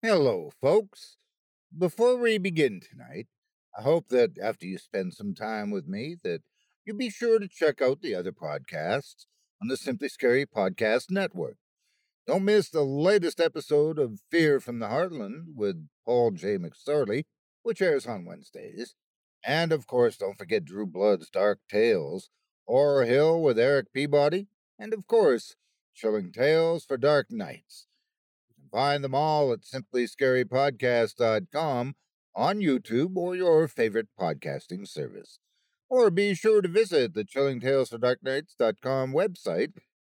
Hello, folks. Before we begin tonight, I hope that after you spend some time with me, that you'll be sure to check out the other podcasts on the Simply Scary Podcast Network. Don't miss the latest episode of Fear from the Heartland with Paul J. McSorley, which airs on Wednesdays. And of course, don't forget Drew Blood's Dark Tales, Horror Hill with Eric Peabody, and of course, Chilling Tales for Dark Nights. Find them all at simplyscarypodcast.com on YouTube or your favorite podcasting service. Or be sure to visit the Chilling Tales for website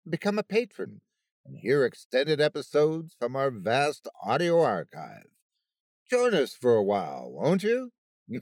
become a patron and hear extended episodes from our vast audio archive. Join us for a while, won't you?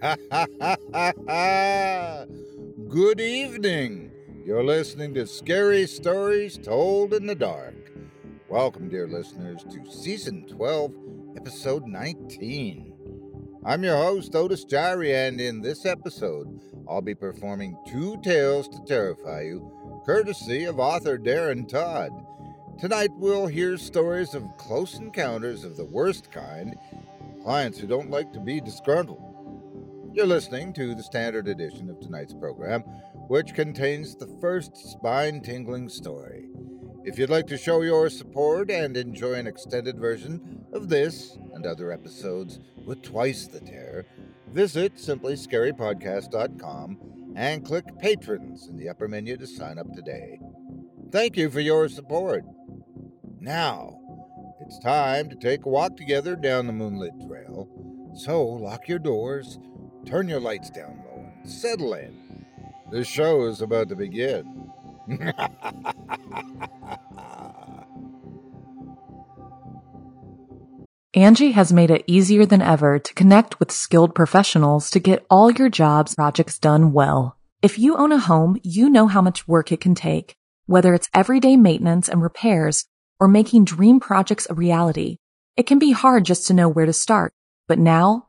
Good evening. You're listening to Scary Stories Told in the Dark. Welcome, dear listeners, to Season 12, Episode 19. I'm your host, Otis Jiry, and in this episode, I'll be performing two tales to terrify you, courtesy of author Darren Todd. Tonight, we'll hear stories of close encounters of the worst kind, clients who don't like to be disgruntled. You're listening to the standard edition of tonight's program, which contains the first spine tingling story. If you'd like to show your support and enjoy an extended version of this and other episodes with twice the terror, visit simplyscarypodcast.com and click Patrons in the upper menu to sign up today. Thank you for your support. Now, it's time to take a walk together down the moonlit trail. So lock your doors, turn your lights down low, and settle in. This show is about to begin. Angi has made it easier than ever to connect with skilled professionals to get all your jobs projects done well. If you own a home, you know how much work it can take, whether it's everyday maintenance and repairs or making dream projects a reality. It can be hard just to know where to start, but now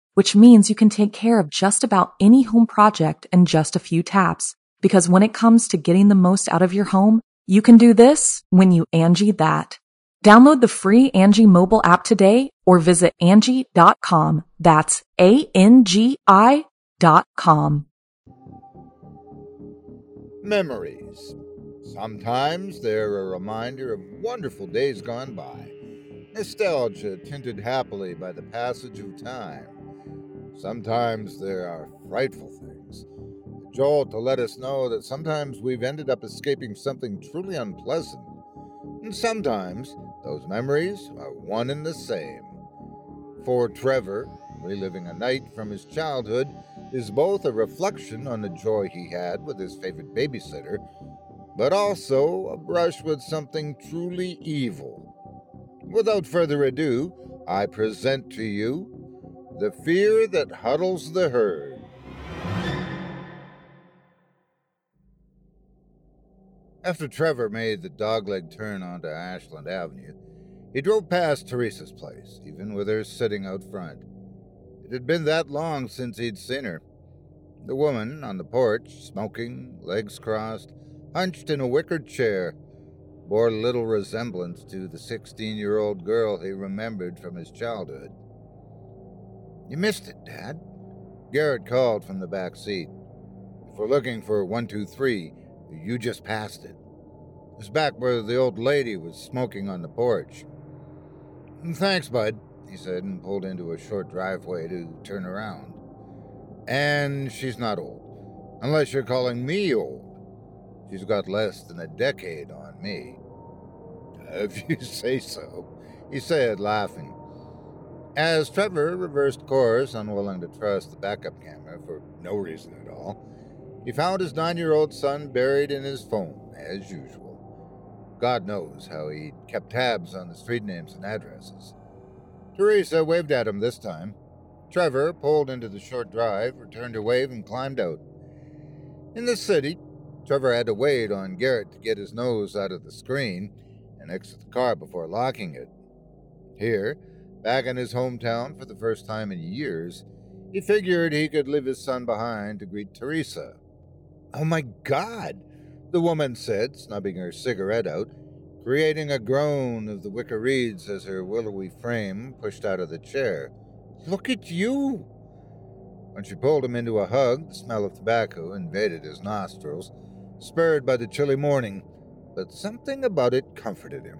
which means you can take care of just about any home project in just a few taps. Because when it comes to getting the most out of your home, you can do this when you Angi that. Download the free Angi mobile app today or visit Angi.com. That's A-N-G-I dot com. Memories. Sometimes they're a reminder of wonderful days gone by. Nostalgia tinted happily by the passage of time. Sometimes there are frightful things. Jolt to let us know that sometimes we've ended up escaping something truly unpleasant. And sometimes those memories are one and the same. For Trevor, reliving a night from his childhood is both a reflection on the joy he had with his favorite babysitter, but also a brush with something truly evil. Without further ado, I present to you The Fear That Huddles the Herd. After Trevor made the dogleg turn onto Ashland Avenue, he drove past Teresa's place, even with her sitting out front. It had been that long since he'd seen her. The woman on the porch, smoking, legs crossed, hunched in a wicker chair, bore little resemblance to the 16 year old girl he remembered from his childhood. You missed it, Dad. Garrett called from the back seat. If we're looking for 123, you just passed it. It's back where the old lady was smoking on the porch. Thanks, bud, he said and pulled into a short driveway to turn around. And she's not old. Unless you're calling me old. She's got less than a decade on me. If you say so, he said, laughing. As Trevor reversed course, unwilling to trust the backup camera for no reason at all, he found his nine year old son buried in his phone, as usual. God knows how he kept tabs on the street names and addresses. Teresa waved at him this time. Trevor pulled into the short drive, returned her wave, and climbed out. In the city, Trevor had to wait on Garrett to get his nose out of the screen and exit the car before locking it. Here, back in his hometown for the first time in years, he figured he could leave his son behind to greet Teresa. Oh my God, the woman said, snubbing her cigarette out, creating a groan of the wicker reeds as her willowy frame pushed out of the chair. Look at you! When she pulled him into a hug, the smell of tobacco invaded his nostrils, spurred by the chilly morning, but something about it comforted him.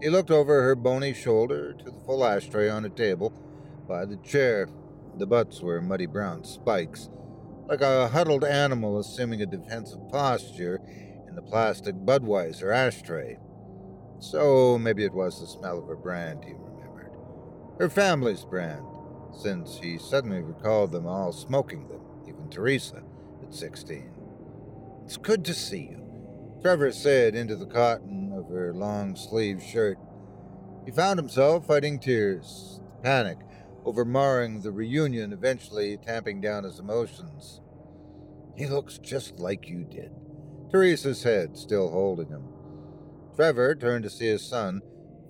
He looked over her bony shoulder to the full ashtray on a table by the chair. The butts were muddy brown spikes, like a huddled animal assuming a defensive posture in the plastic Budweiser ashtray. So maybe it was the smell of her brand he remembered. Her family's brand, since he suddenly recalled them all smoking them, even Teresa at 16. It's good to see you, Trevor said into the cotton of her long sleeved shirt. He found himself fighting tears, panic over marring the reunion, eventually tamping down his emotions. He looks just like you did. Teresa's head still holding him. Trevor turned to see his son,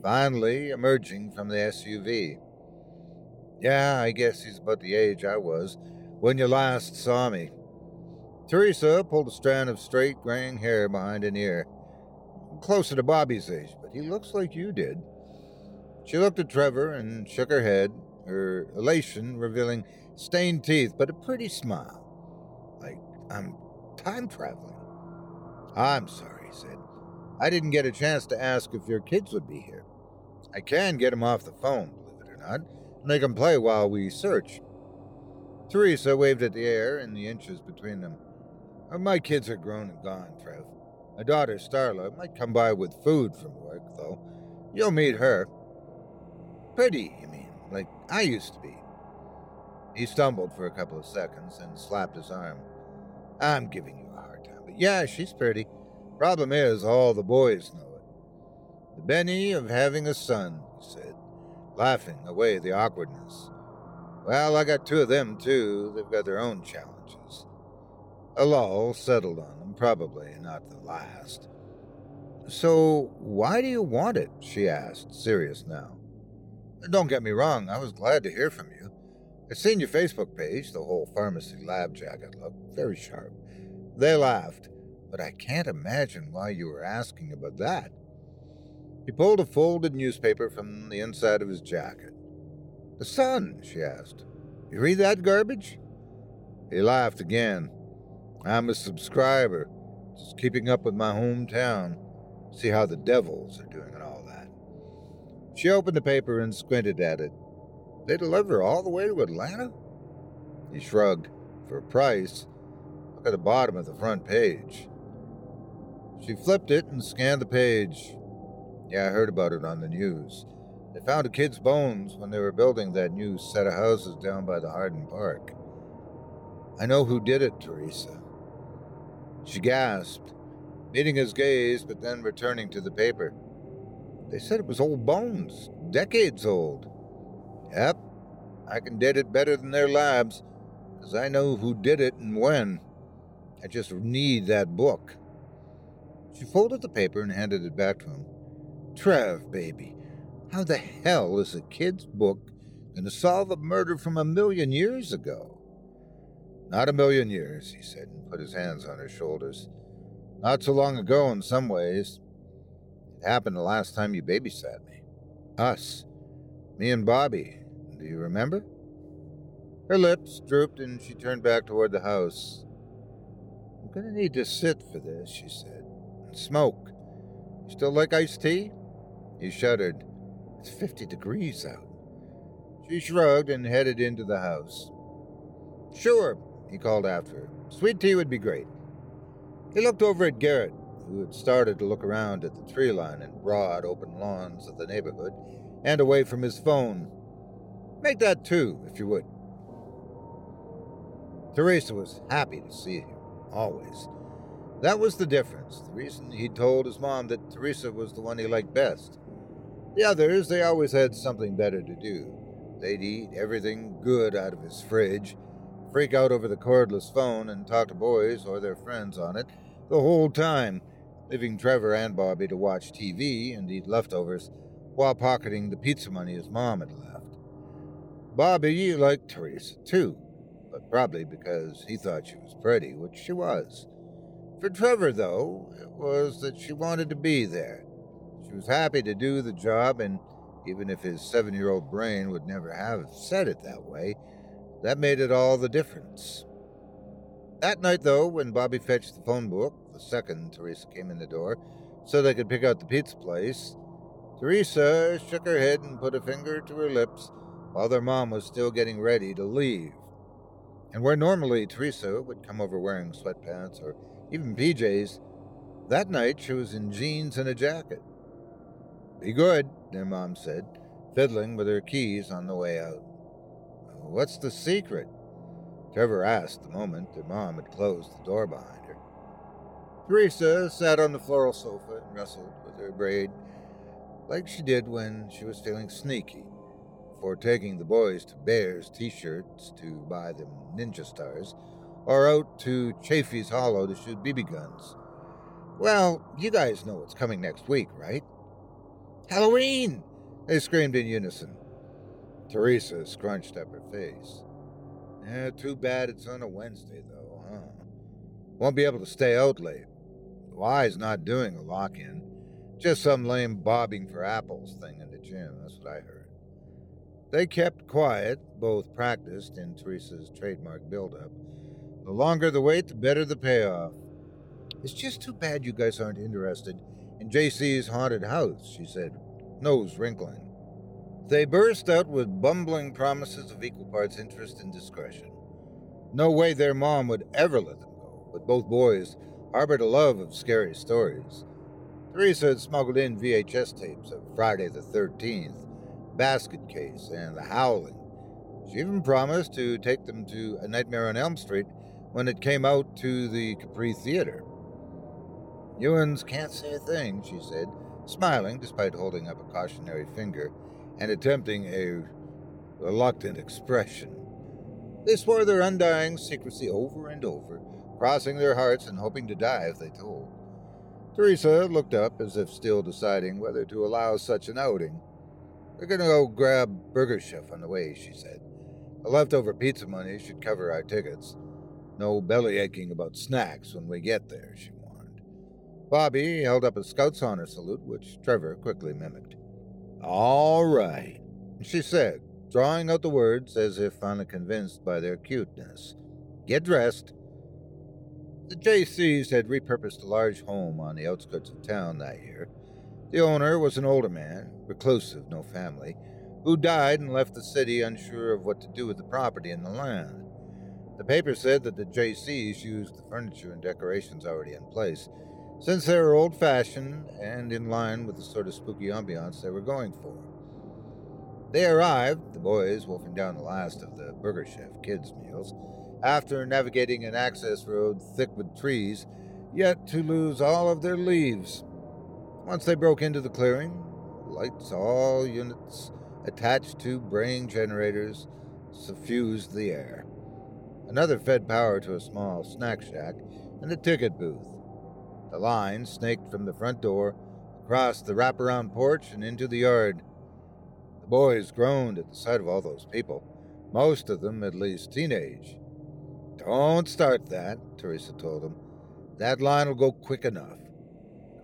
finally emerging from the SUV. Yeah, I guess he's about the age I was when you last saw me. Teresa pulled a strand of straight graying hair behind an ear. Closer to Bobby's age, but he looks like you did. She looked at Trevor and shook her head, her elation revealing stained teeth, but a pretty smile. Like I'm time traveling. I'm sorry, he said. I didn't get a chance to ask if your kids would be here. I can get them off the phone, believe it or not, and they can play while we search. Teresa waved at the air in the inches between them. My kids are grown and gone, Trev. My daughter, Starla, might come by with food from work, though. You'll meet her. Pretty, you mean, like I used to be. He stumbled for a couple of seconds and slapped his arm. I'm giving you a hard time, but yeah, she's pretty. Problem is, all the boys know it. The Benny of having a son, he said, laughing away the awkwardness. Well, I got two of them, too. They've got their own challenges. A lull settled on them, probably not the last. So, why do you want it? she asked, serious now. Don't get me wrong, I was glad to hear from you. I'd seen your Facebook page, the whole pharmacy lab jacket look very sharp. They laughed, but I can't imagine why you were asking about that. He pulled a folded newspaper from the inside of his jacket. The Sun, she asked. You read that garbage? He laughed again. I'm a subscriber, just keeping up with my hometown, see how the devils are doing and all that. She opened the paper and squinted at it. They deliver all the way to Atlanta? He shrugged. For a price, look at the bottom of the front page. She flipped it and scanned the page. Yeah, I heard about it on the news. They found a kid's bones when they were building that new set of houses down by the Hardin Park. I know who did it, Teresa. She gasped, meeting his gaze, but then returning to the paper. They said it was old bones, decades old. Yep, I can date it better than their labs, because I know who did it and when. I just need that book. She folded the paper and handed it back to him. Trev, baby, how the hell is a kid's book going to solve a murder from a million years ago? Not a million years, he said, and put his hands on her shoulders. Not so long ago in some ways. It happened the last time you babysat me. Us. Me and Bobby. Do you remember? Her lips drooped and she turned back toward the house. I'm going to need to sit for this, she said, and smoke. You still like iced tea? He shuddered. It's 50 degrees out. She shrugged and headed into the house. Sure, he called after her. Sweet tea would be great. He looked over at Garrett, who had started to look around at the tree line and broad, open lawns of the neighborhood and away from his phone. Make that two, if you would. Teresa was happy to see him, always. That was the difference, the reason he'd told his mom that Teresa was the one he liked best. The others, they always had something better to do. They'd eat everything good out of his fridge, freak out over the cordless phone, and talk to boys or their friends on it the whole time, leaving Trevor and Bobby to watch TV and eat leftovers while pocketing the pizza money his mom had left. Bobby liked Teresa, too, but probably because he thought she was pretty, which she was. For Trevor, though, it was that she wanted to be there. She was happy to do the job, and even if his seven year old brain would never have said it that way, that made it all the difference. That night, though, when Bobby fetched the phone book, the second Teresa came in the door, so they could pick out the pizza place, Teresa shook her head and put a finger to her lips while their mom was still getting ready to leave. And where normally Teresa would come over wearing sweatpants or even PJs, that night she was in jeans and a jacket. Be good, their mom said, fiddling with her keys on the way out. What's the secret? Trevor asked the moment their mom had closed the door behind her. Teresa sat on the floral sofa and wrestled with her braid like she did when she was feeling sneaky, before taking the boys to Bears t shirts to buy them ninja stars, or out to Chaffee's Hollow to shoot BB guns. Well, you guys know what's coming next week, right? Halloween! They screamed in unison. Teresa scrunched up her face. Yeah, too bad it's on a Wednesday, though, huh? Won't be able to stay out late. Y's not doing a lock in. Just some lame bobbing for apples thing in the gym, that's what I heard. They kept quiet, both practiced in Teresa's trademark build-up. The longer the wait, the better the payoff. It's just too bad you guys aren't interested in JC's haunted house, she said, nose wrinkling. They burst out with bumbling promises of equal parts interest and discretion. No way their mom would ever let them go, but both boys harbored a love of scary stories. Teresa had smuggled in VHS tapes of Friday the 13th, Basket Case, and The Howling. She even promised to take them to A Nightmare on Elm Street when it came out to the Capri Theater. Ewans can't say a thing, she said, smiling despite holding up a cautionary finger and attempting a reluctant expression. They swore their undying secrecy over and over, crossing their hearts and hoping to die if they told. Teresa looked up as if still deciding whether to allow such an outing. We're going to go grab Burger Chef on the way, she said. The leftover pizza money should cover our tickets. No belly aching about snacks when we get there, she warned. Bobby held up a Scout's honor salute, which Trevor quickly mimicked. All right, she said, drawing out the words as if finally convinced by their cuteness. Get dressed. The JCs had repurposed a large home on the outskirts of town that year. The owner was an older man, reclusive, no family, who died and left the city unsure of what to do with the property and the land. The paper said that the JCs used the furniture and decorations already in place, since they were old fashioned and in line with the sort of spooky ambiance they were going for. They arrived, the boys wolfing down the last of the Burger Chef kids' meals, after navigating an access road thick with trees, yet to lose all of their leaves. Once they broke into the clearing, lights, all units attached to brain generators, suffused the air. Another fed power to a small snack shack and a ticket booth. The line snaked from the front door, across the wraparound porch, and into the yard. The boys groaned at the sight of all those people, most of them at least teenage. Don't start that, Teresa told them. That line will go quick enough.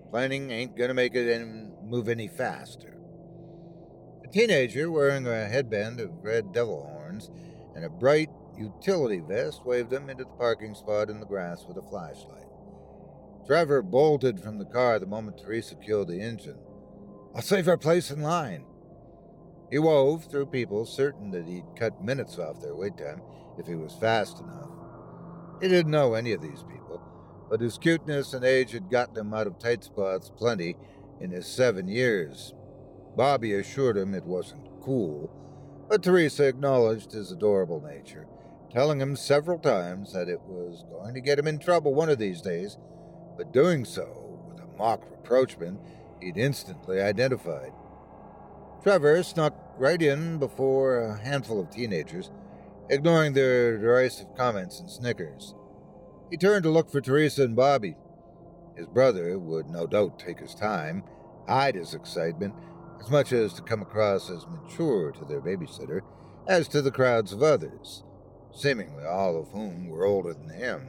Complaining ain't gonna make it any, move any faster. A teenager wearing a headband of red devil horns and a bright utility vest waved them into the parking spot in the grass with a flashlight. Trevor bolted from the car the moment Teresa killed the engine. I'll save our place in line. He wove through people, certain that he'd cut minutes off their wait time if he was fast enough. He didn't know any of these people, but his cuteness and age had gotten him out of tight spots plenty in his seven years. Bobby assured him it wasn't cool, but Teresa acknowledged his adorable nature, telling him several times that it was going to get him in trouble one of these days but doing so with a mock reproachment he'd instantly identified. Trevor snuck right in before a handful of teenagers, ignoring their derisive comments and snickers. He turned to look for Teresa and Bobby. His brother would no doubt take his time, hide his excitement, as much as to come across as mature to their babysitter as to the crowds of others, seemingly all of whom were older than him.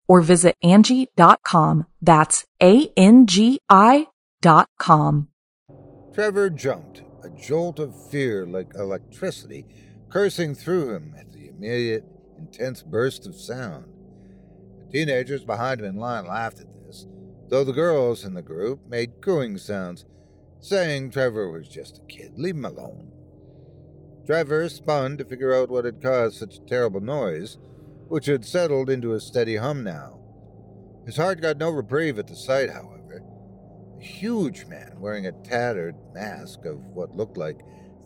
or visit Angi.com. That's A-N-G-I dot com. Trevor jumped, a jolt of fear like electricity coursing through him at the immediate, intense burst of sound. The teenagers behind him in line laughed at this, though the girls in the group made cooing sounds, saying Trevor was just a kid. Leave him alone. Trevor spun to figure out what had caused such a terrible noise, which had settled into a steady hum now. His heart got no reprieve at the sight, however. A huge man wearing a tattered mask of what looked like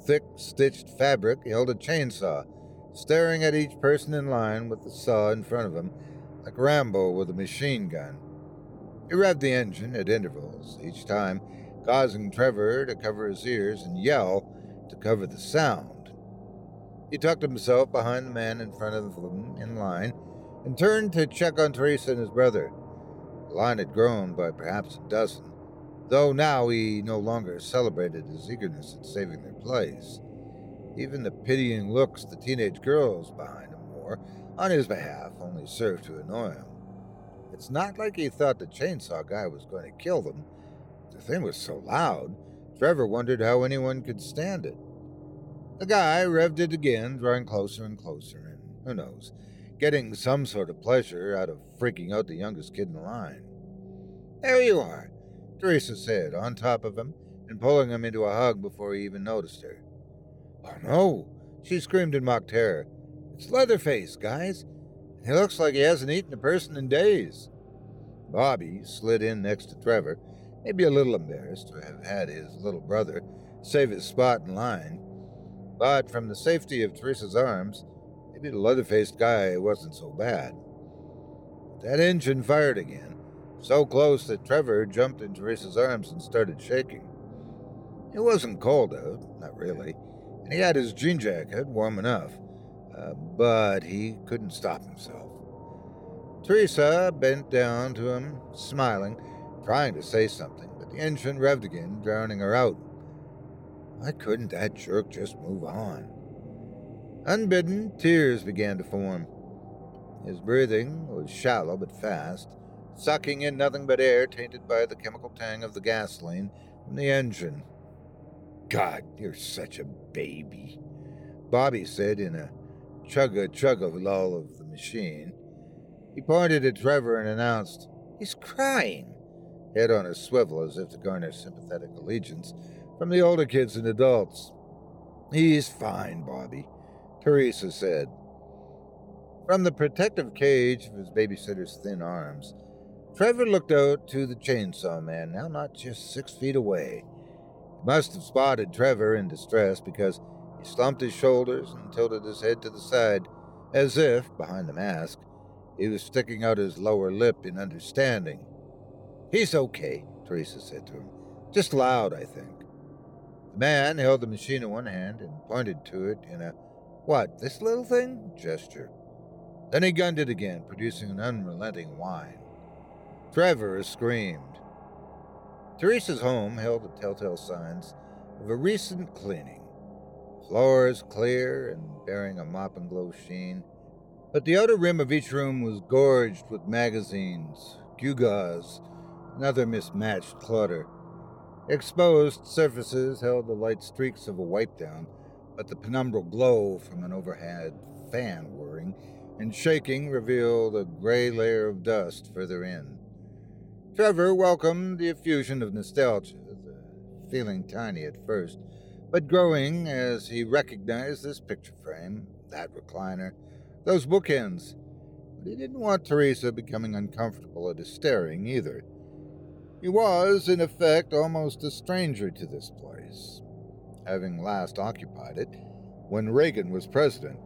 thick, stitched fabric held a chainsaw, staring at each person in line with the saw in front of him like Rambo with a machine gun. He revved the engine at intervals, each time causing Trevor to cover his ears and yell to cover the sound. He tucked himself behind the man in front of them in line and turned to check on Teresa and his brother. The line had grown by perhaps a dozen, though now he no longer celebrated his eagerness at saving their place. Even the pitying looks the teenage girls behind him wore on his behalf only served to annoy him. It's not like he thought the chainsaw guy was going to kill them. The thing was so loud, Trevor wondered how anyone could stand it. The guy revved it again, drawing closer and closer, and who knows, getting some sort of pleasure out of freaking out the youngest kid in the line. There you are, Teresa said, on top of him and pulling him into a hug before he even noticed her. Oh no, she screamed in mock terror. It's Leatherface, guys. He looks like he hasn't eaten a person in days. Bobby slid in next to Trevor, maybe a little embarrassed to have had his little brother save his spot in line. But from the safety of Teresa's arms, maybe the leather faced guy wasn't so bad. That engine fired again, so close that Trevor jumped in Teresa's arms and started shaking. It wasn't cold out, not really, and he had his jean jacket warm enough, uh, but he couldn't stop himself. Teresa bent down to him, smiling, trying to say something, but the engine revved again, drowning her out. Why couldn't that jerk just move on? Unbidden, tears began to form. His breathing was shallow but fast, sucking in nothing but air tainted by the chemical tang of the gasoline from the engine. God, you're such a baby, Bobby said in a chugga chugga lull of the machine. He pointed at Trevor and announced, He's crying, head on a swivel as if to garner sympathetic allegiance from the older kids and adults. He's fine, Bobby, Teresa said. From the protective cage of his babysitter's thin arms, Trevor looked out to the chainsaw man, now not just six feet away. He must have spotted Trevor in distress because he slumped his shoulders and tilted his head to the side, as if, behind the mask, he was sticking out his lower lip in understanding. He's okay, Teresa said to him. Just loud, I think. The man held the machine in one hand and pointed to it in a, what, this little thing? gesture. Then he gunned it again, producing an unrelenting whine. Trevor screamed. Teresa's home held the telltale signs of a recent cleaning. Floors clear and bearing a mop and glow sheen, but the outer rim of each room was gorged with magazines, gewgaws, and other mismatched clutter. Exposed surfaces held the light streaks of a wipe down, but the penumbral glow from an overhead fan whirring and shaking revealed a gray layer of dust further in. Trevor welcomed the effusion of nostalgia, feeling tiny at first, but growing as he recognized this picture frame, that recliner, those bookends. But he didn't want Teresa becoming uncomfortable at his staring either. He was, in effect, almost a stranger to this place, having last occupied it when Reagan was president.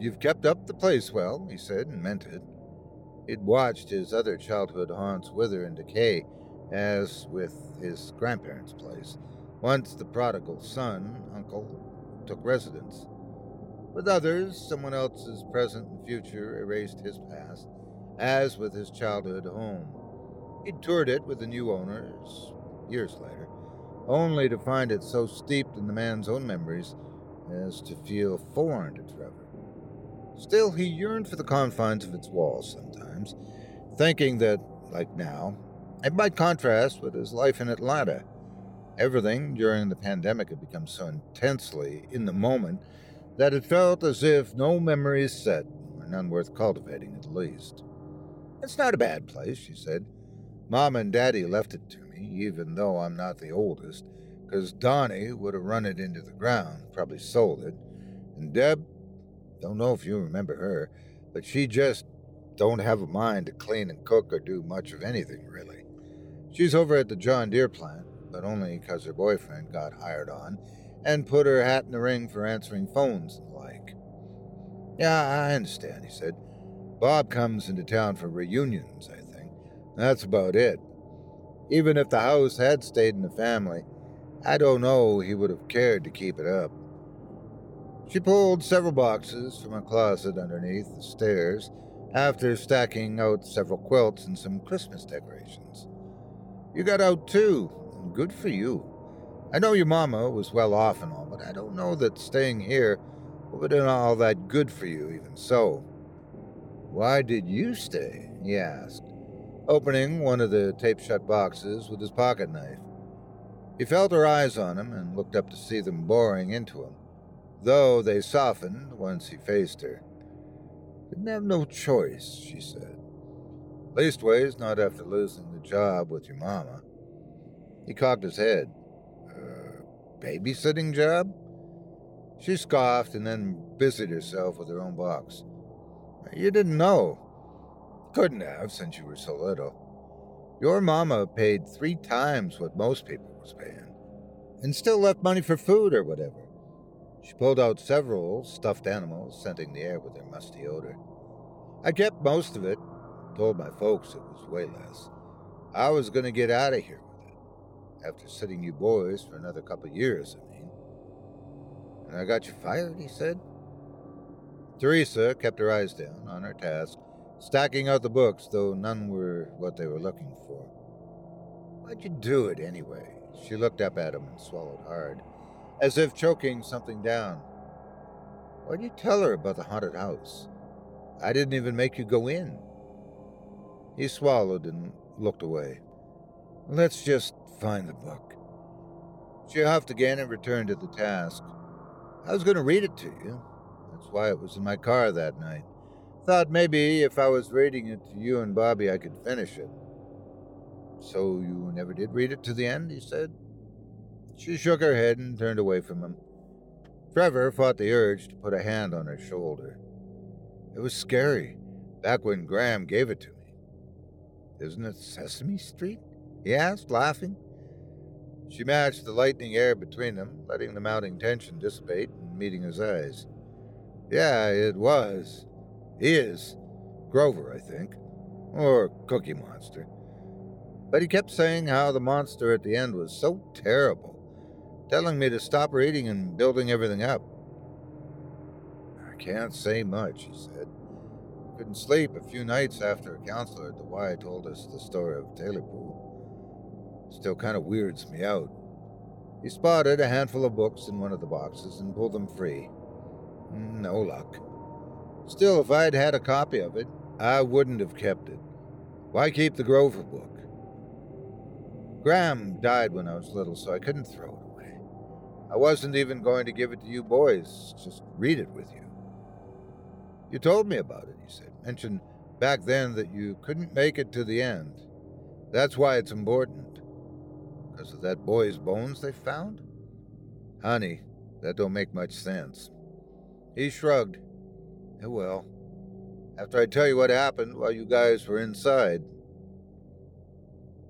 You've kept up the place well, he said, and meant it. He'd watched his other childhood haunts wither and decay, as with his grandparents' place, once the prodigal son, uncle, took residence. With others, someone else's present and future erased his past, as with his childhood home. He'd toured it with the new owners years later, only to find it so steeped in the man's own memories as to feel foreign to Trevor. Still, he yearned for the confines of its walls sometimes, thinking that, like now, it might contrast with his life in Atlanta. Everything during the pandemic had become so intensely in the moment that it felt as if no memories set, or none worth cultivating at least. It's not a bad place, she said. Mom and Daddy left it to me, even though I'm not the oldest, because Donnie would have run it into the ground, probably sold it, and Deb don't know if you remember her, but she just don't have a mind to clean and cook or do much of anything, really. She's over at the John Deere plant, but only because her boyfriend got hired on and put her hat in the ring for answering phones and the like. Yeah, I understand, he said. Bob comes into town for reunions, I. That's about it. Even if the house had stayed in the family, I don't know he would have cared to keep it up. She pulled several boxes from a closet underneath the stairs after stacking out several quilts and some Christmas decorations. You got out too, and good for you. I know your mama was well off and all, but I don't know that staying here would have been all that good for you, even so. Why did you stay? he asked, opening one of the tape shut boxes with his pocket knife. He felt her eyes on him and looked up to see them boring into him though they softened once he faced her. Didn't have no choice, she said. Leastways, not after losing the job with your mama. He cocked his head. Uh, babysitting job? She scoffed and then busied herself with her own box. You didn't know. Couldn't have, since you were so little. Your mama paid three times what most people was paying, and still left money for food or whatever. She pulled out several stuffed animals, scenting the air with their musty odor. I kept most of it, told my folks it was way less. I was going to get out of here with it, after sitting you boys for another couple years, I mean. And I got you fired, he said. Teresa kept her eyes down on her task, stacking out the books, though none were what they were looking for. Why'd you do it anyway? She looked up at him and swallowed hard as if choking something down. Why'd you tell her about the haunted house? I didn't even make you go in. He swallowed and looked away. Let's just find the book. She huffed again and returned to the task. I was going to read it to you. That's why it was in my car that night. Thought maybe if I was reading it to you and Bobby, I could finish it. So you never did read it to the end, he said. She shook her head and turned away from him. Trevor fought the urge to put a hand on her shoulder. It was scary, back when Graham gave it to me. Isn't it Sesame Street? he asked, laughing. She matched the lightning air between them, letting the mounting tension dissipate and meeting his eyes. Yeah, it was. He is. Grover, I think. Or Cookie Monster. But he kept saying how the monster at the end was so terrible, telling me to stop reading and building everything up. I can't say much, he said. Couldn't sleep a few nights after a counselor at the Y told us the story of Tailypo. Still kind of weirds me out. He spotted a handful of books in one of the boxes and pulled them free. No luck. Still, if I'd had a copy of it, I wouldn't have kept it. Why keep the Grover book? Graham died when I was little, so I couldn't throw it away. I wasn't even going to give it to you boys, just read it with you. You told me about it, he said. Mentioned back then that you couldn't make it to the end. That's why it's important. Because of that boy's bones they found? Honey, that don't make much sense. He shrugged. Oh, well. After I tell you what happened while you guys were inside.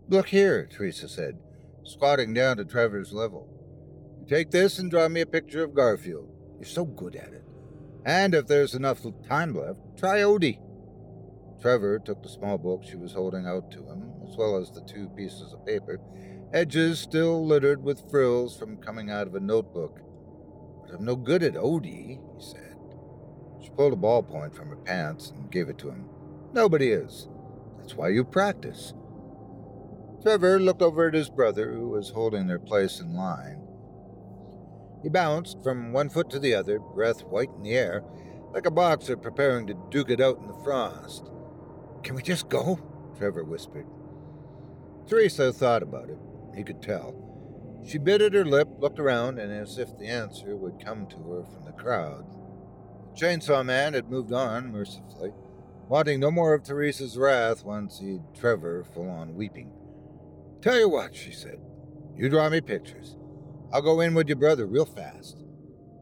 Look here, Teresa said, squatting down to Trevor's level. Take this and draw me a picture of Garfield. You're so good at it. And if there's enough time left, try Odie. Trevor took the small book she was holding out to him, as well as the two pieces of paper, edges still littered with frills from coming out of a notebook. But I'm no good at Odie, he said. She pulled a ballpoint from her pants and gave it to him. Nobody is. That's why you practice. Trevor looked over at his brother, who was holding their place in line. He bounced from one foot to the other, breath white in the air, like a boxer preparing to duke it out in the frost. Can we just go? Trevor whispered. Teresa thought about it. He could tell. She bit at her lip, looked around, and as if the answer would come to her from the crowd. Chainsaw man had moved on mercifully, wanting no more of Teresa's wrath once he'd Trevor full on weeping. Tell you what, she said. You draw me pictures. I'll go in with your brother real fast.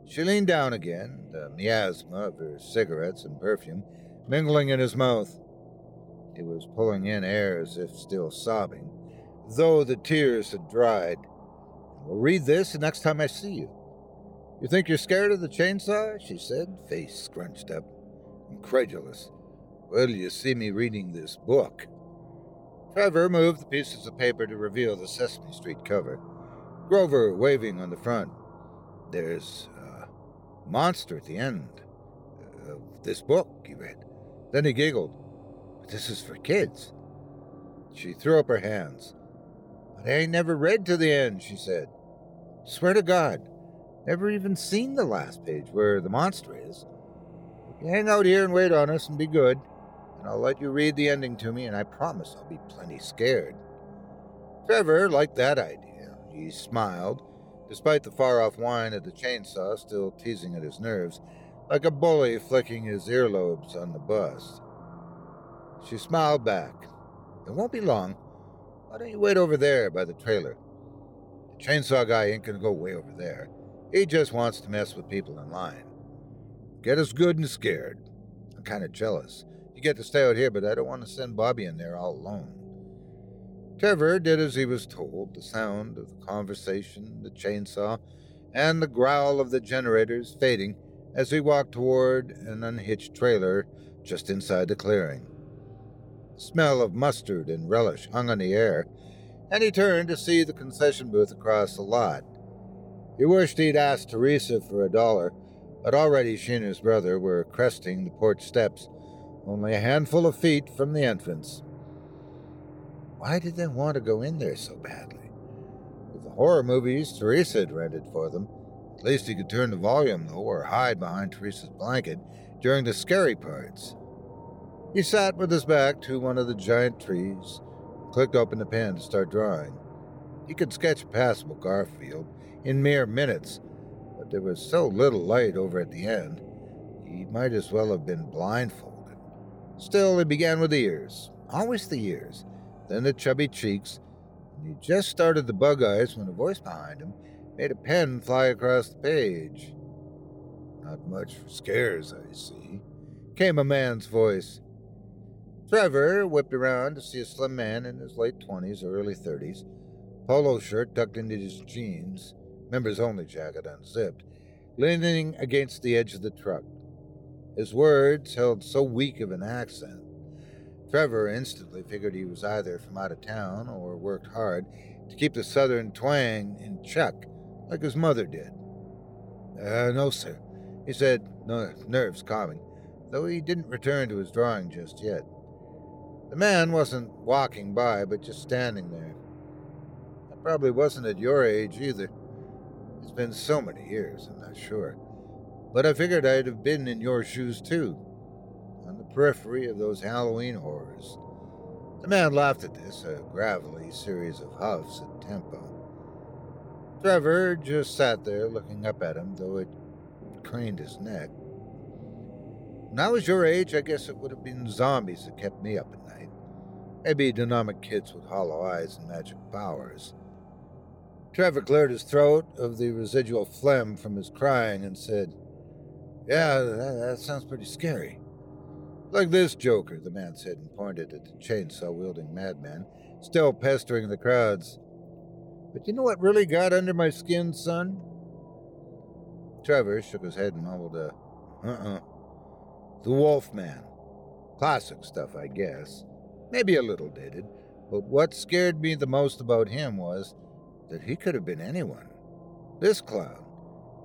She leaned down again, the miasma of her cigarettes and perfume mingling in his mouth. He was pulling in air as if still sobbing, though the tears had dried. We'll read this the next time I see you. You think you're scared of the chainsaw? she said, face scrunched up, incredulous. Well, you see me reading this book. Trevor moved the pieces of paper to reveal the Sesame Street cover. Grover waving on the front. There's a monster at the end of this book, he read. Then he giggled. But this is for kids. She threw up her hands. But I ain't never read to the end, she said. Swear to God, never even seen the last page where the monster is. You hang out here and wait on us and be good, and I'll let you read the ending to me, and I promise I'll be plenty scared. Trevor liked that idea. He smiled, despite the far off whine of the chainsaw still teasing at his nerves, like a bully flicking his earlobes on the bus. She smiled back. It won't be long. Why don't you wait over there by the trailer? The chainsaw guy ain't gonna go way over there. He just wants to mess with people in line. Get us good and scared. I'm kind of jealous. You get to stay out here, but I don't want to send Bobby in there all alone. Trevor did as he was told, the sound of the conversation, the chainsaw, and the growl of the generators fading as he walked toward an unhitched trailer just inside the clearing. The smell of mustard and relish hung on the air, and he turned to see the concession booth across the lot. He wished he'd asked Teresa for a dollar, but already she and his brother were cresting the porch steps, only a handful of feet from the entrance. Why did they want to go in there so badly? With the horror movies Teresa had rented for them, at least he could turn the volume, though, or hide behind Teresa's blanket during the scary parts. He sat with his back to one of the giant trees, clicked open the pen to start drawing. He could sketch passable Garfield in mere minutes, but there was so little light over at the end, he might as well have been blindfolded. Still, he began with the ears, always the ears, then the chubby cheeks, and he just started the bug eyes when a voice behind him made a pen fly across the page. Not much for scares, I see, came a man's voice. Trevor whipped around to see a slim man in his late 20s or early 30s, polo shirt tucked into his jeans, members only jacket unzipped, leaning against the edge of the truck. His words held so weak of an accent. Trevor instantly figured he was either from out of town or worked hard to keep the southern twang in check, like his mother did. Uh, no, sir, he said, nerves calming, though he didn't return to his drawing just yet. The man wasn't walking by, but just standing there. Probably wasn't at your age either. It's been so many years, I'm not sure. But I figured I'd have been in your shoes too, on the periphery of those Halloween horrors. The man laughed at this, a gravelly series of huffs at tempo. Trevor just sat there looking up at him, though it craned his neck. When I was your age, I guess it would have been zombies that kept me up at night. Maybe dynamic kids with hollow eyes and magic powers. Trevor cleared his throat of the residual phlegm from his crying and said, Yeah, that, that sounds pretty scary. Like this joker, the man said and pointed at the chainsaw wielding madman, still pestering the crowds. But you know what really got under my skin, son? Trevor shook his head and mumbled a, uh uh The Wolf Man. Classic stuff, I guess. Maybe a little dated, but what scared me the most about him was that he could have been anyone. This clown.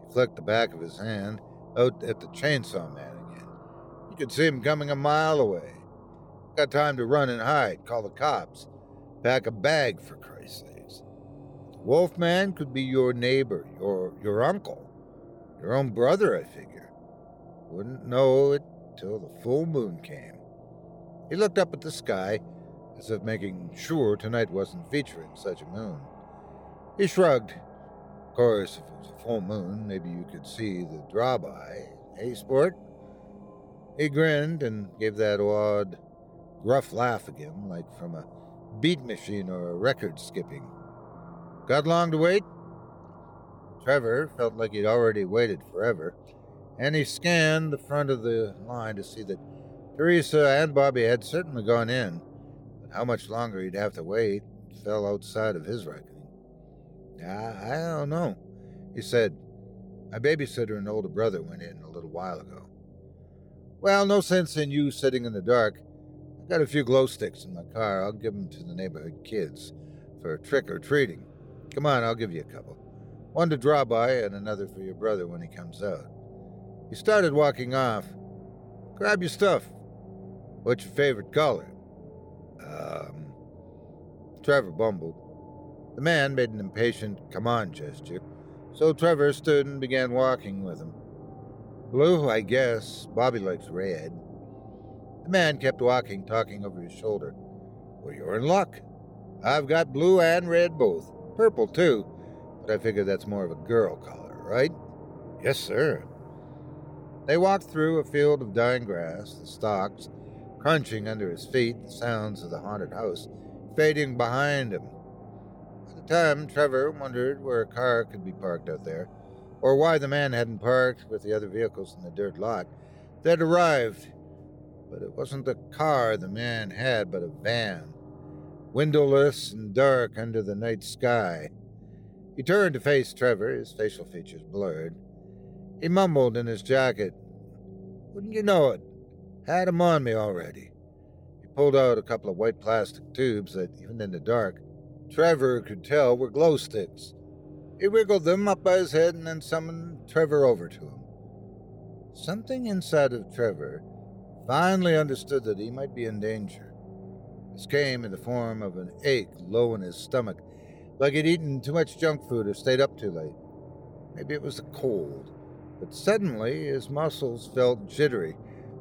He flicked the back of his hand out at the chainsaw man again. You could see him coming a mile away. Got time to run and hide, call the cops, pack a bag for Christ's sakes. The Wolfman could be your neighbor, your your uncle, your own brother, I figure. Wouldn't know it till the full moon came. He looked up at the sky, as if making sure tonight wasn't featuring such a moon. He shrugged. Of course, if it was a full moon, maybe you could see the drawby. Hey, sport? He grinned and gave that odd, gruff laugh again, like from a beat machine or a record skipping. Got long to wait? Trevor felt like he'd already waited forever, and he scanned the front of the line to see that Teresa and Bobby had certainly gone in, but how much longer he'd have to wait fell outside of his reckoning. I, I don't know, he said. My babysitter and older brother went in a little while ago. Well, no sense in you sitting in the dark. I've got a few glow sticks in my car. I'll give them to the neighborhood kids for trick or treating. Come on, I'll give you a couple. One to draw by and another for your brother when he comes out. He started walking off. Grab your stuff. What's your favorite color? Um. Trevor bumbled. The man made an impatient come on gesture, so Trevor stood and began walking with him. Blue, I guess. Bobby likes red. The man kept walking, talking over his shoulder. Well, you're in luck. I've got blue and red both. Purple, too, but I figure that's more of a girl color, right? Yes, sir. They walked through a field of dying grass, the stalks crunching under his feet, the sounds of the haunted house fading behind him time, Trevor wondered where a car could be parked out there, or why the man hadn't parked with the other vehicles in the dirt lot that arrived. But it wasn't the car the man had, but a van, windowless and dark under the night sky. He turned to face Trevor, his facial features blurred. He mumbled in his jacket, Wouldn't you know it? Had 'em on me already. He pulled out a couple of white plastic tubes that, even in the dark, Trevor could tell were glow sticks. He wiggled them up by his head and then summoned Trevor over to him. Something inside of Trevor finally understood that he might be in danger. This came in the form of an ache low in his stomach, like he'd eaten too much junk food or stayed up too late. Maybe it was the cold, but suddenly his muscles felt jittery,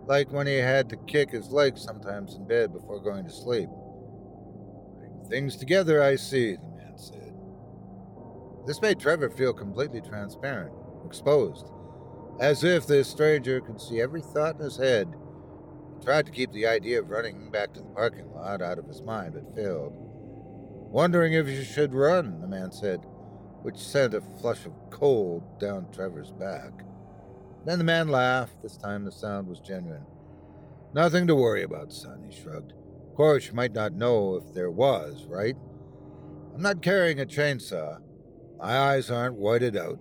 like when he had to kick his legs sometimes in bed before going to sleep. Things together, I see, the man said. This made Trevor feel completely transparent, exposed, as if this stranger could see every thought in his head. He tried to keep the idea of running back to the parking lot out of his mind, but failed. Wondering if you should run, the man said, which sent a flush of cold down Trevor's back. Then the man laughed. This time the sound was genuine. Nothing to worry about, son, he shrugged. You might not know if there was, right? I'm not carrying a chainsaw. My eyes aren't whited out.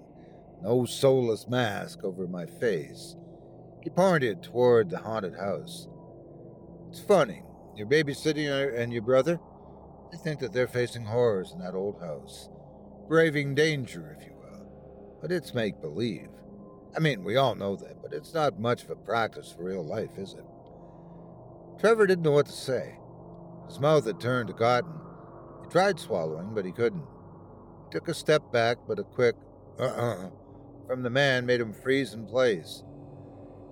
No soulless mask over my face. He pointed toward the haunted house. It's funny. Your babysitting and your brother, they think that they're facing horrors in that old house. Braving danger, if you will. But it's make believe. I mean, we all know that, but it's not much of a practice for real life, is it? Trevor didn't know what to say. His mouth had turned to cotton. He tried swallowing, but he couldn't. He took a step back, but a quick uh uh from the man made him freeze in place.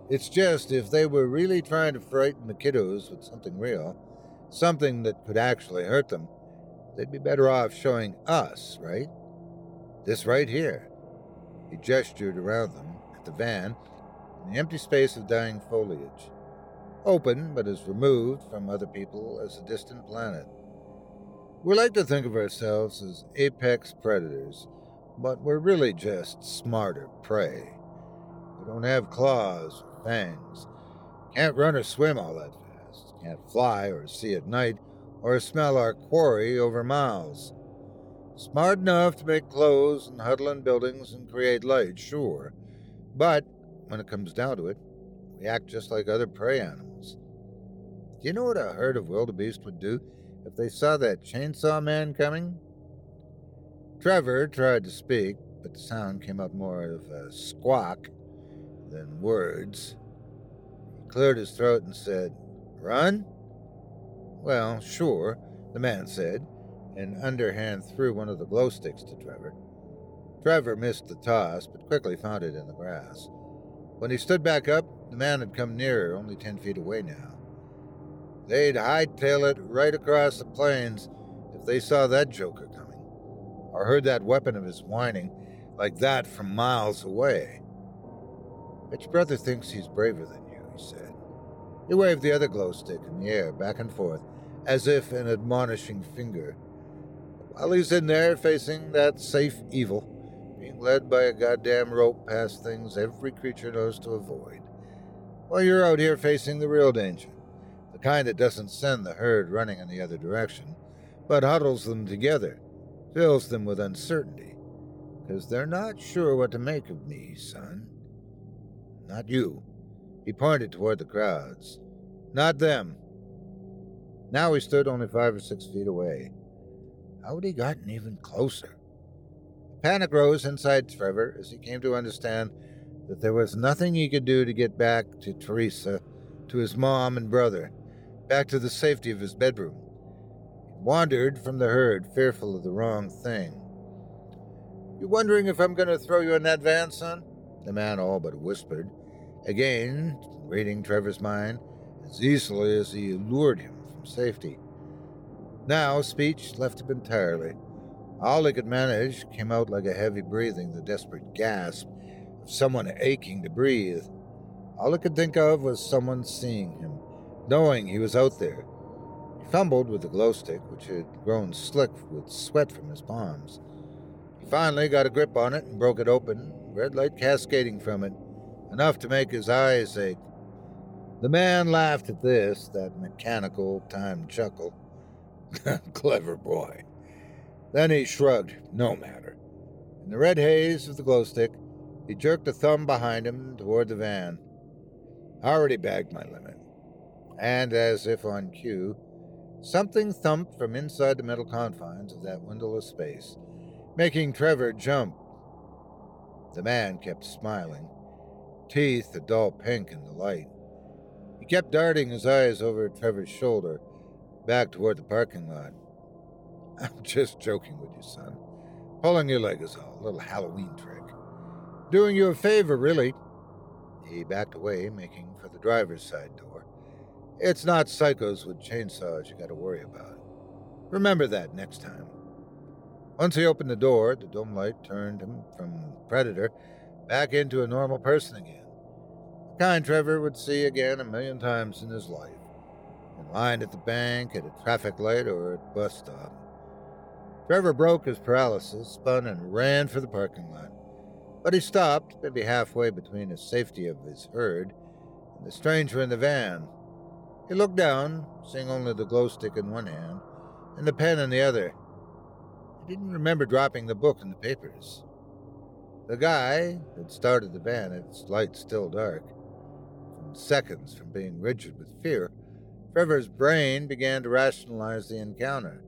It's just if they were really trying to frighten the kiddos with something real, something that could actually hurt them, they'd be better off showing us, right? This right here. He gestured around them at the van in the empty space of dying foliage open but as removed from other people as a distant planet. We like to think of ourselves as apex predators, but we're really just smarter prey. We don't have claws or fangs, can't run or swim all that fast, can't fly or see at night or smell our quarry over miles. Smart enough to make clothes and huddle in buildings and create light, sure, but when it comes down to it, we act just like other prey animals. Do you know what a herd of wildebeest would do if they saw that chainsaw man coming? Trevor tried to speak, but the sound came out more of a squawk than words. He cleared his throat and said, Run? Well, sure, the man said, and underhand threw one of the glow sticks to Trevor. Trevor missed the toss, but quickly found it in the grass. When he stood back up, the man had come nearer, only ten feet away now. They'd hightail it right across the plains if they saw that joker coming, or heard that weapon of his whining like that from miles away. But your brother thinks he's braver than you, he said. He waved the other glow stick in the air, back and forth, as if an admonishing finger. While he's in there facing that safe evil, being led by a goddamn rope past things every creature knows to avoid, while you're out here facing the real danger kind that doesn't send the herd running in the other direction, but huddles them together, fills them with uncertainty, because they're not sure what to make of me, son. Not you. He pointed toward the crowds. Not them. Now he stood only five or six feet away. How had he gotten even closer? Panic rose inside Trevor as he came to understand that there was nothing he could do to get back to Teresa, to his mom and brother back to the safety of his bedroom. He wandered from the herd, fearful of the wrong thing. You wondering if I'm going to throw you in that van, son? The man all but whispered, again reading Trevor's mind as easily as he lured him from safety. Now speech left him entirely. All he could manage came out like a heavy breathing, the desperate gasp of someone aching to breathe. All he could think of was someone seeing him, knowing he was out there. He fumbled with the glow stick, which had grown slick with sweat from his palms. He finally got a grip on it and broke it open, red light cascading from it, enough to make his eyes ache. The man laughed at this, that mechanical, timed chuckle. Clever boy. Then he shrugged. No matter. In the red haze of the glow stick, he jerked a thumb behind him toward the van. I already bagged my limit and as if on cue, something thumped from inside the metal confines of that windowless space, making Trevor jump. The man kept smiling, teeth a dull pink in the light. He kept darting his eyes over Trevor's shoulder, back toward the parking lot. I'm just joking with you, son. Pulling your leg is all, a little Halloween trick. Doing you a favor, really. He backed away, making for the driver's side door. It's not psychos with chainsaws you gotta worry about. Remember that next time. Once he opened the door, the dome light turned him from predator back into a normal person again. The kind Trevor would see again a million times in his life. In line at the bank, at a traffic light, or at a bus stop. Trevor broke his paralysis, spun, and ran for the parking lot. But he stopped, maybe halfway between the safety of his herd and the stranger in the van. He looked down, seeing only the glow stick in one hand and the pen in the other. He didn't remember dropping the book and the papers. The guy had started the van, its light still dark. From seconds from being rigid with fear, Trevor's brain began to rationalize the encounter.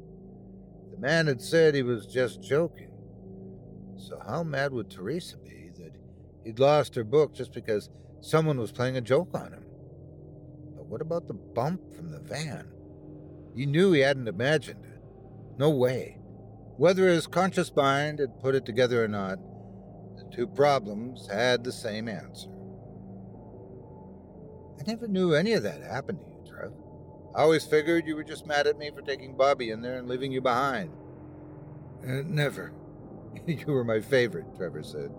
The man had said he was just joking. So how mad would Teresa be that he'd lost her book just because someone was playing a joke on him? What about the bump from the van? He knew he hadn't imagined it. No way. Whether his conscious mind had put it together or not, the two problems had the same answer. I never knew any of that happened to you, Trev. I always figured you were just mad at me for taking Bobby in there and leaving you behind. Uh, never. you were my favorite, Trevor said.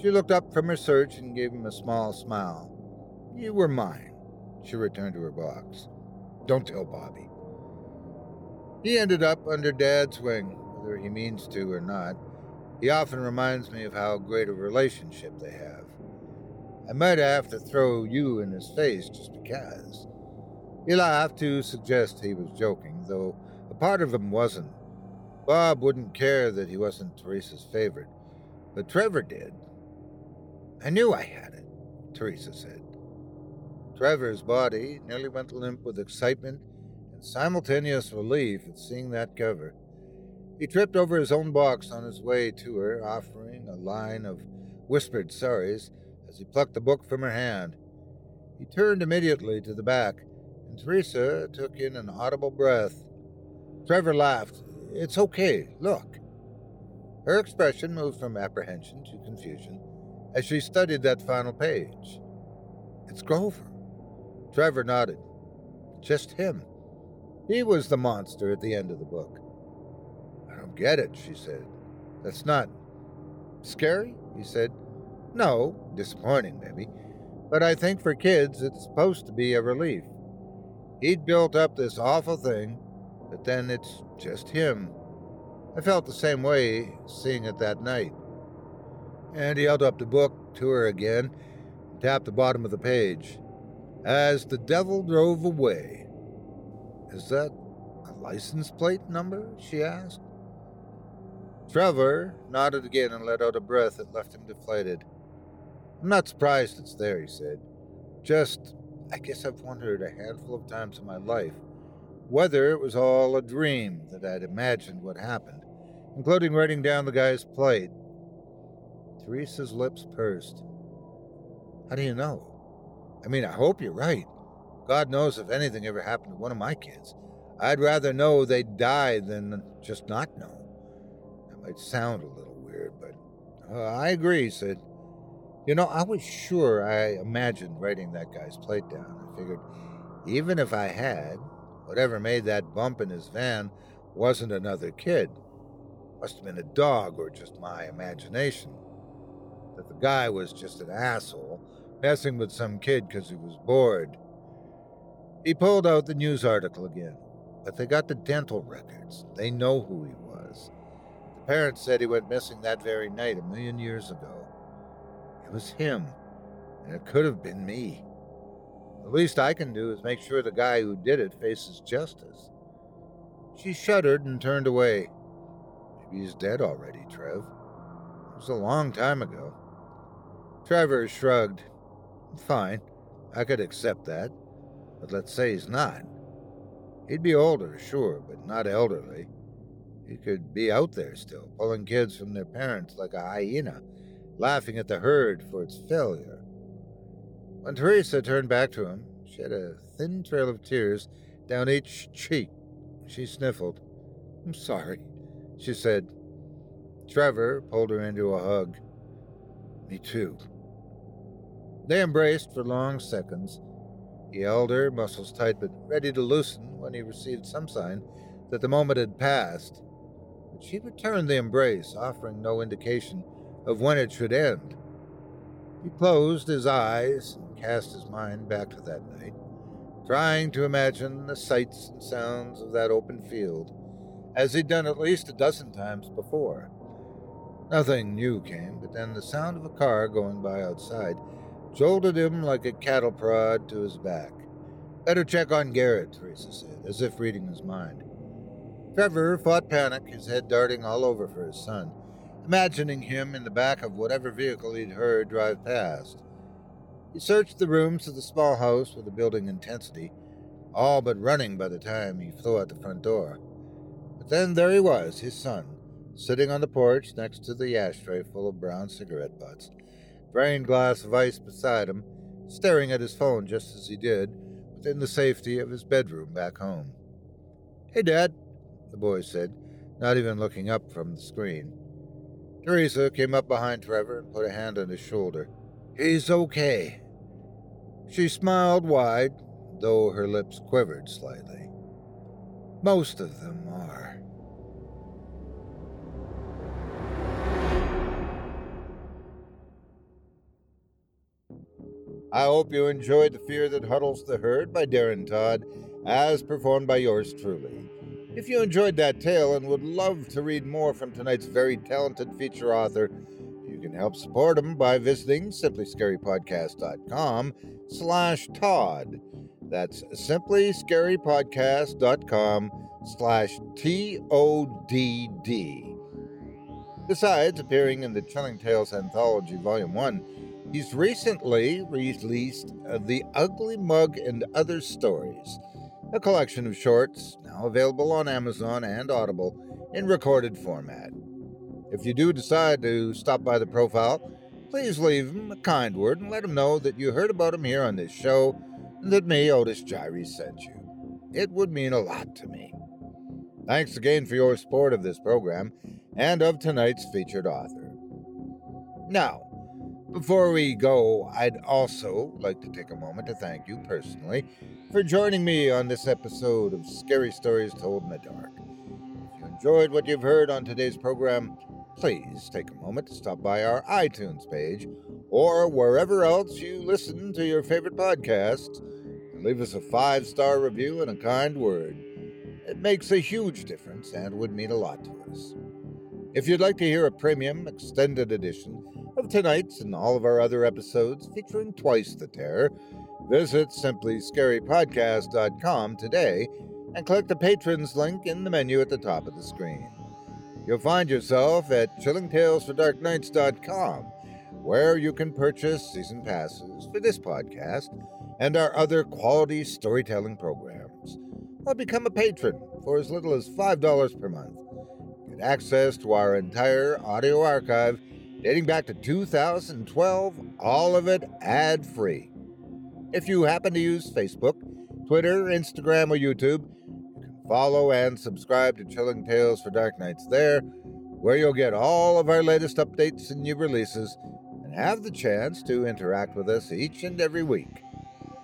She looked up from her search and gave him a small smile. You were mine. She returned to her box. Don't tell Bobby. He ended up under Dad's wing, whether he means to or not. He often reminds me of how great a relationship they have. I might have to throw you in his face just because. He laughed to suggest he was joking, though a part of him wasn't. Bob wouldn't care that he wasn't Teresa's favorite, but Trevor did. I knew I had it, Teresa said. Trevor's body nearly went limp with excitement and simultaneous relief at seeing that cover. He tripped over his own box on his way to her, offering a line of whispered sorries as he plucked the book from her hand. He turned immediately to the back, and Teresa took in an audible breath. Trevor laughed. It's okay, look. Her expression moved from apprehension to confusion as she studied that final page. It's Grover. Trevor nodded. Just him. He was the monster at the end of the book. I don't get it, she said. That's not scary, he said. No, disappointing, maybe. But I think for kids it's supposed to be a relief. He'd built up this awful thing, but then it's just him. I felt the same way seeing it that night. And he held up the book to her again, tapped the bottom of the page. As the devil drove away, is that a license plate number? she asked. Trevor nodded again and let out a breath that left him deflated. I'm not surprised it's there, he said. Just, I guess I've wondered a handful of times in my life whether it was all a dream that I'd imagined what happened, including writing down the guy's plate. Teresa's lips pursed. How do you know? I mean, I hope you're right. God knows if anything ever happened to one of my kids. I'd rather know they died than just not know. That might sound a little weird, but uh, I agree, Sid. You know, I was sure I imagined writing that guy's plate down. I figured even if I had, whatever made that bump in his van wasn't another kid. Must have been a dog or just my imagination. That the guy was just an asshole, messing with some kid because he was bored. He pulled out the news article again, but they got the dental records. They know who he was. The parents said he went missing that very night a million years ago. It was him, and it could have been me. The least I can do is make sure the guy who did it faces justice. She shuddered and turned away. Maybe he's dead already, Trev. It was a long time ago. Trevor shrugged. Fine, I could accept that. But let's say he's not. He'd be older, sure, but not elderly. He could be out there still, pulling kids from their parents like a hyena, laughing at the herd for its failure. When Teresa turned back to him, she had a thin trail of tears down each cheek. She sniffled. I'm sorry, she said. Trevor pulled her into a hug. Me too. They embraced for long seconds, he held her, muscles tight but ready to loosen when he received some sign that the moment had passed. But she returned the embrace, offering no indication of when it should end. He closed his eyes and cast his mind back to that night, trying to imagine the sights and sounds of that open field, as he'd done at least a dozen times before. Nothing new came, but then the sound of a car going by outside jolted him like a cattle prod to his back. Better check on Garrett, Teresa said, as if reading his mind. Trevor fought panic, his head darting all over for his son, imagining him in the back of whatever vehicle he'd heard drive past. He searched the rooms of the small house with a building intensity, all but running by the time he flew out the front door. But then there he was, his son, sitting on the porch next to the ashtray full of brown cigarette butts, drained glass of ice beside him, staring at his phone just as he did within the safety of his bedroom back home. Hey, Dad, the boy said, not even looking up from the screen. Teresa came up behind Trevor and put a hand on his shoulder. He's okay. She smiled wide, though her lips quivered slightly. Most of them are. I hope you enjoyed The Fear That Huddles the Herd by Darren Todd, as performed by yours truly. If you enjoyed that tale and would love to read more from tonight's very talented feature author, you can help support him by visiting simplyscarypodcast.com slash Todd. That's simplyscarypodcast.com slash T-O-D-D. Besides appearing in the Chilling Tales Anthology Volume 1, He's recently released uh, The Ugly Mug and Other Stories, a collection of shorts now available on Amazon and Audible in recorded format. If you do decide to stop by the profile, please leave him a kind word and let him know that you heard about him here on this show and that me, Otis Jiry, sent you. It would mean a lot to me. Thanks again for your support of this program and of tonight's featured author. Now, before we go, I'd also like to take a moment to thank you personally for joining me on this episode of Scary Stories Told in the Dark. If you enjoyed what you've heard on today's program, please take a moment to stop by our iTunes page or wherever else you listen to your favorite podcasts and leave us a five star review and a kind word. It makes a huge difference and would mean a lot to us. If you'd like to hear a premium extended edition, of tonight's and all of our other episodes featuring twice the terror, visit simplyscarypodcast.com today and click the patrons link in the menu at the top of the screen. You'll find yourself at chillingtalesfordarknights.com, where you can purchase season passes for this podcast and our other quality storytelling programs, or become a patron for as little as $5 per month. Get access to our entire audio archive dating back to 2012, all of it ad free. If you happen to use Facebook, Twitter, Instagram, or YouTube, you can follow and subscribe to Chilling Tales for Dark Nights there, where you'll get all of our latest updates and new releases and have the chance to interact with us each and every week.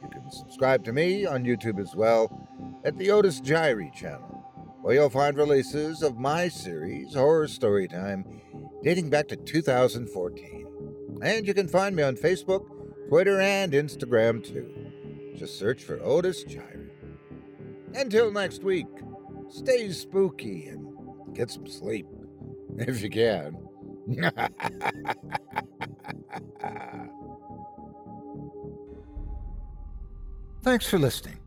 You can subscribe to me on YouTube as well at the Otis Jiry channel, where you'll find releases of my series, Horror Storytime dating back to 2014. And you can find me on Facebook, Twitter, and Instagram too. Just search for Otis Jiry. Until next week, stay spooky and get some sleep, if you can. Thanks for listening.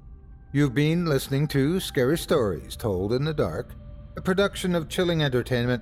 You've been listening to Scary Stories Told in the Dark, a production of Chilling Entertainment